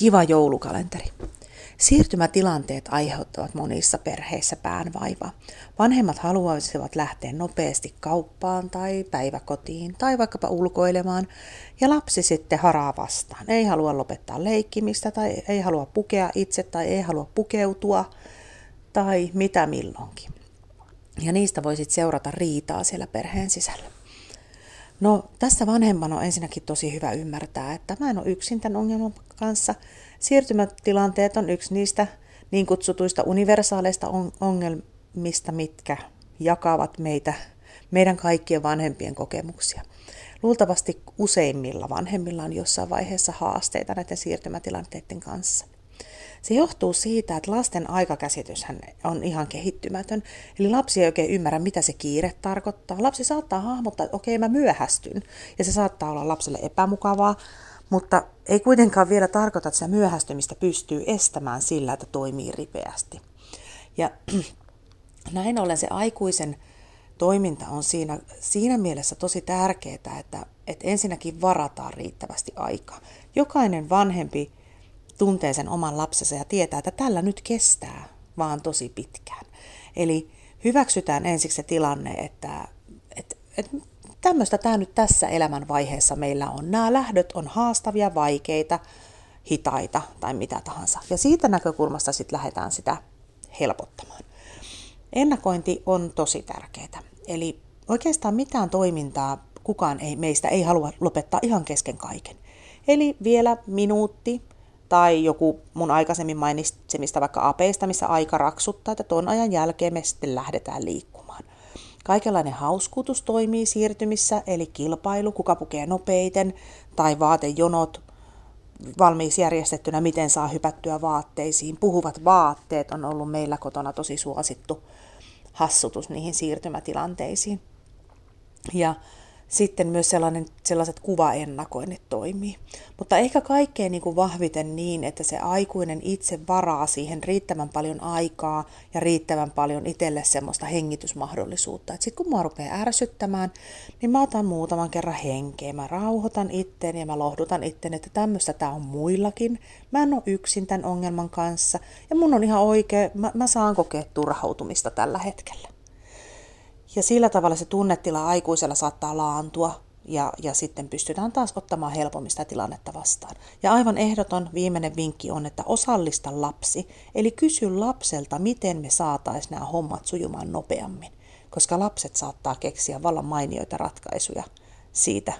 Kiva joulukalenteri. Siirtymätilanteet aiheuttavat monissa perheissä päänvaivaa. Vanhemmat haluaisivat lähteä nopeasti kauppaan tai päiväkotiin tai vaikkapa ulkoilemaan, ja lapsi sitten haraa vastaan. Ei halua lopettaa leikkimistä tai ei halua pukea itse tai ei halua pukeutua tai mitä milloinkin. Ja niistä voisit seurata riitaa siellä perheen sisällä. No tässä vanhemman on ensinnäkin tosi hyvä ymmärtää, että mä en ole yksin tämän ongelman kanssa. Siirtymätilanteet on yksi niistä niin kutsutuista universaaleista ongelmista, mitkä jakavat meitä, meidän kaikkien vanhempien kokemuksia. Luultavasti useimmilla vanhemmilla on jossain vaiheessa haasteita näiden siirtymätilanteiden kanssa. Se johtuu siitä, että lasten aikakäsitys on ihan kehittymätön. Eli lapsi ei oikein ymmärrä, mitä se kiire tarkoittaa. Lapsi saattaa hahmottaa, että okei, mä myöhästyn. Ja se saattaa olla lapselle epämukavaa, mutta ei kuitenkaan vielä tarkoita, että se myöhästymistä pystyy estämään sillä, että toimii ripeästi. Ja näin ollen se aikuisen toiminta on siinä, siinä mielessä tosi tärkeää, että, että ensinnäkin varataan riittävästi aikaa. Jokainen vanhempi tuntee sen oman lapsensa ja tietää, että tällä nyt kestää vaan tosi pitkään. Eli hyväksytään ensiksi se tilanne, että, että, että tämmöistä tämä nyt tässä elämän vaiheessa meillä on. Nämä lähdöt on haastavia, vaikeita, hitaita tai mitä tahansa. Ja siitä näkökulmasta sitten lähdetään sitä helpottamaan. Ennakointi on tosi tärkeää. Eli oikeastaan mitään toimintaa kukaan ei, meistä ei halua lopettaa ihan kesken kaiken. Eli vielä minuutti, tai joku mun aikaisemmin mainitsemista vaikka apeista, missä aika raksuttaa, että tuon ajan jälkeen me sitten lähdetään liikkumaan. Kaikenlainen hauskutus toimii siirtymissä, eli kilpailu, kuka pukee nopeiten, tai vaatejonot valmiiksi järjestettynä, miten saa hypättyä vaatteisiin. Puhuvat vaatteet on ollut meillä kotona tosi suosittu hassutus niihin siirtymätilanteisiin. Ja sitten myös sellainen, sellaiset kuvaennakoinnit toimii. Mutta ehkä kaikkein niin kuin vahviten niin, että se aikuinen itse varaa siihen riittävän paljon aikaa ja riittävän paljon itselle semmoista hengitysmahdollisuutta. Sitten kun mua rupeaa ärsyttämään, niin mä otan muutaman kerran henkeä. Mä rauhoitan itten ja mä lohdutan itten, että tämmöistä tämä on muillakin. Mä en ole yksin tämän ongelman kanssa ja mun on ihan oikein, mä, mä saan kokea turhautumista tällä hetkellä. Ja sillä tavalla se tunnetila aikuisella saattaa laantua ja, ja sitten pystytään taas ottamaan helpommin sitä tilannetta vastaan. Ja aivan ehdoton viimeinen vinkki on, että osallista lapsi, eli kysy lapselta, miten me saataisiin nämä hommat sujumaan nopeammin, koska lapset saattaa keksiä vallan mainioita ratkaisuja siitä,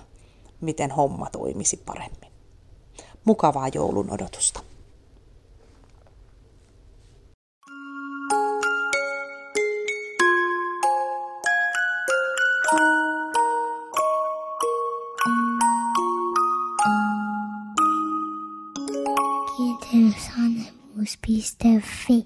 miten homma toimisi paremmin. Mukavaa joulun odotusta. Dieu s'en must be still fée.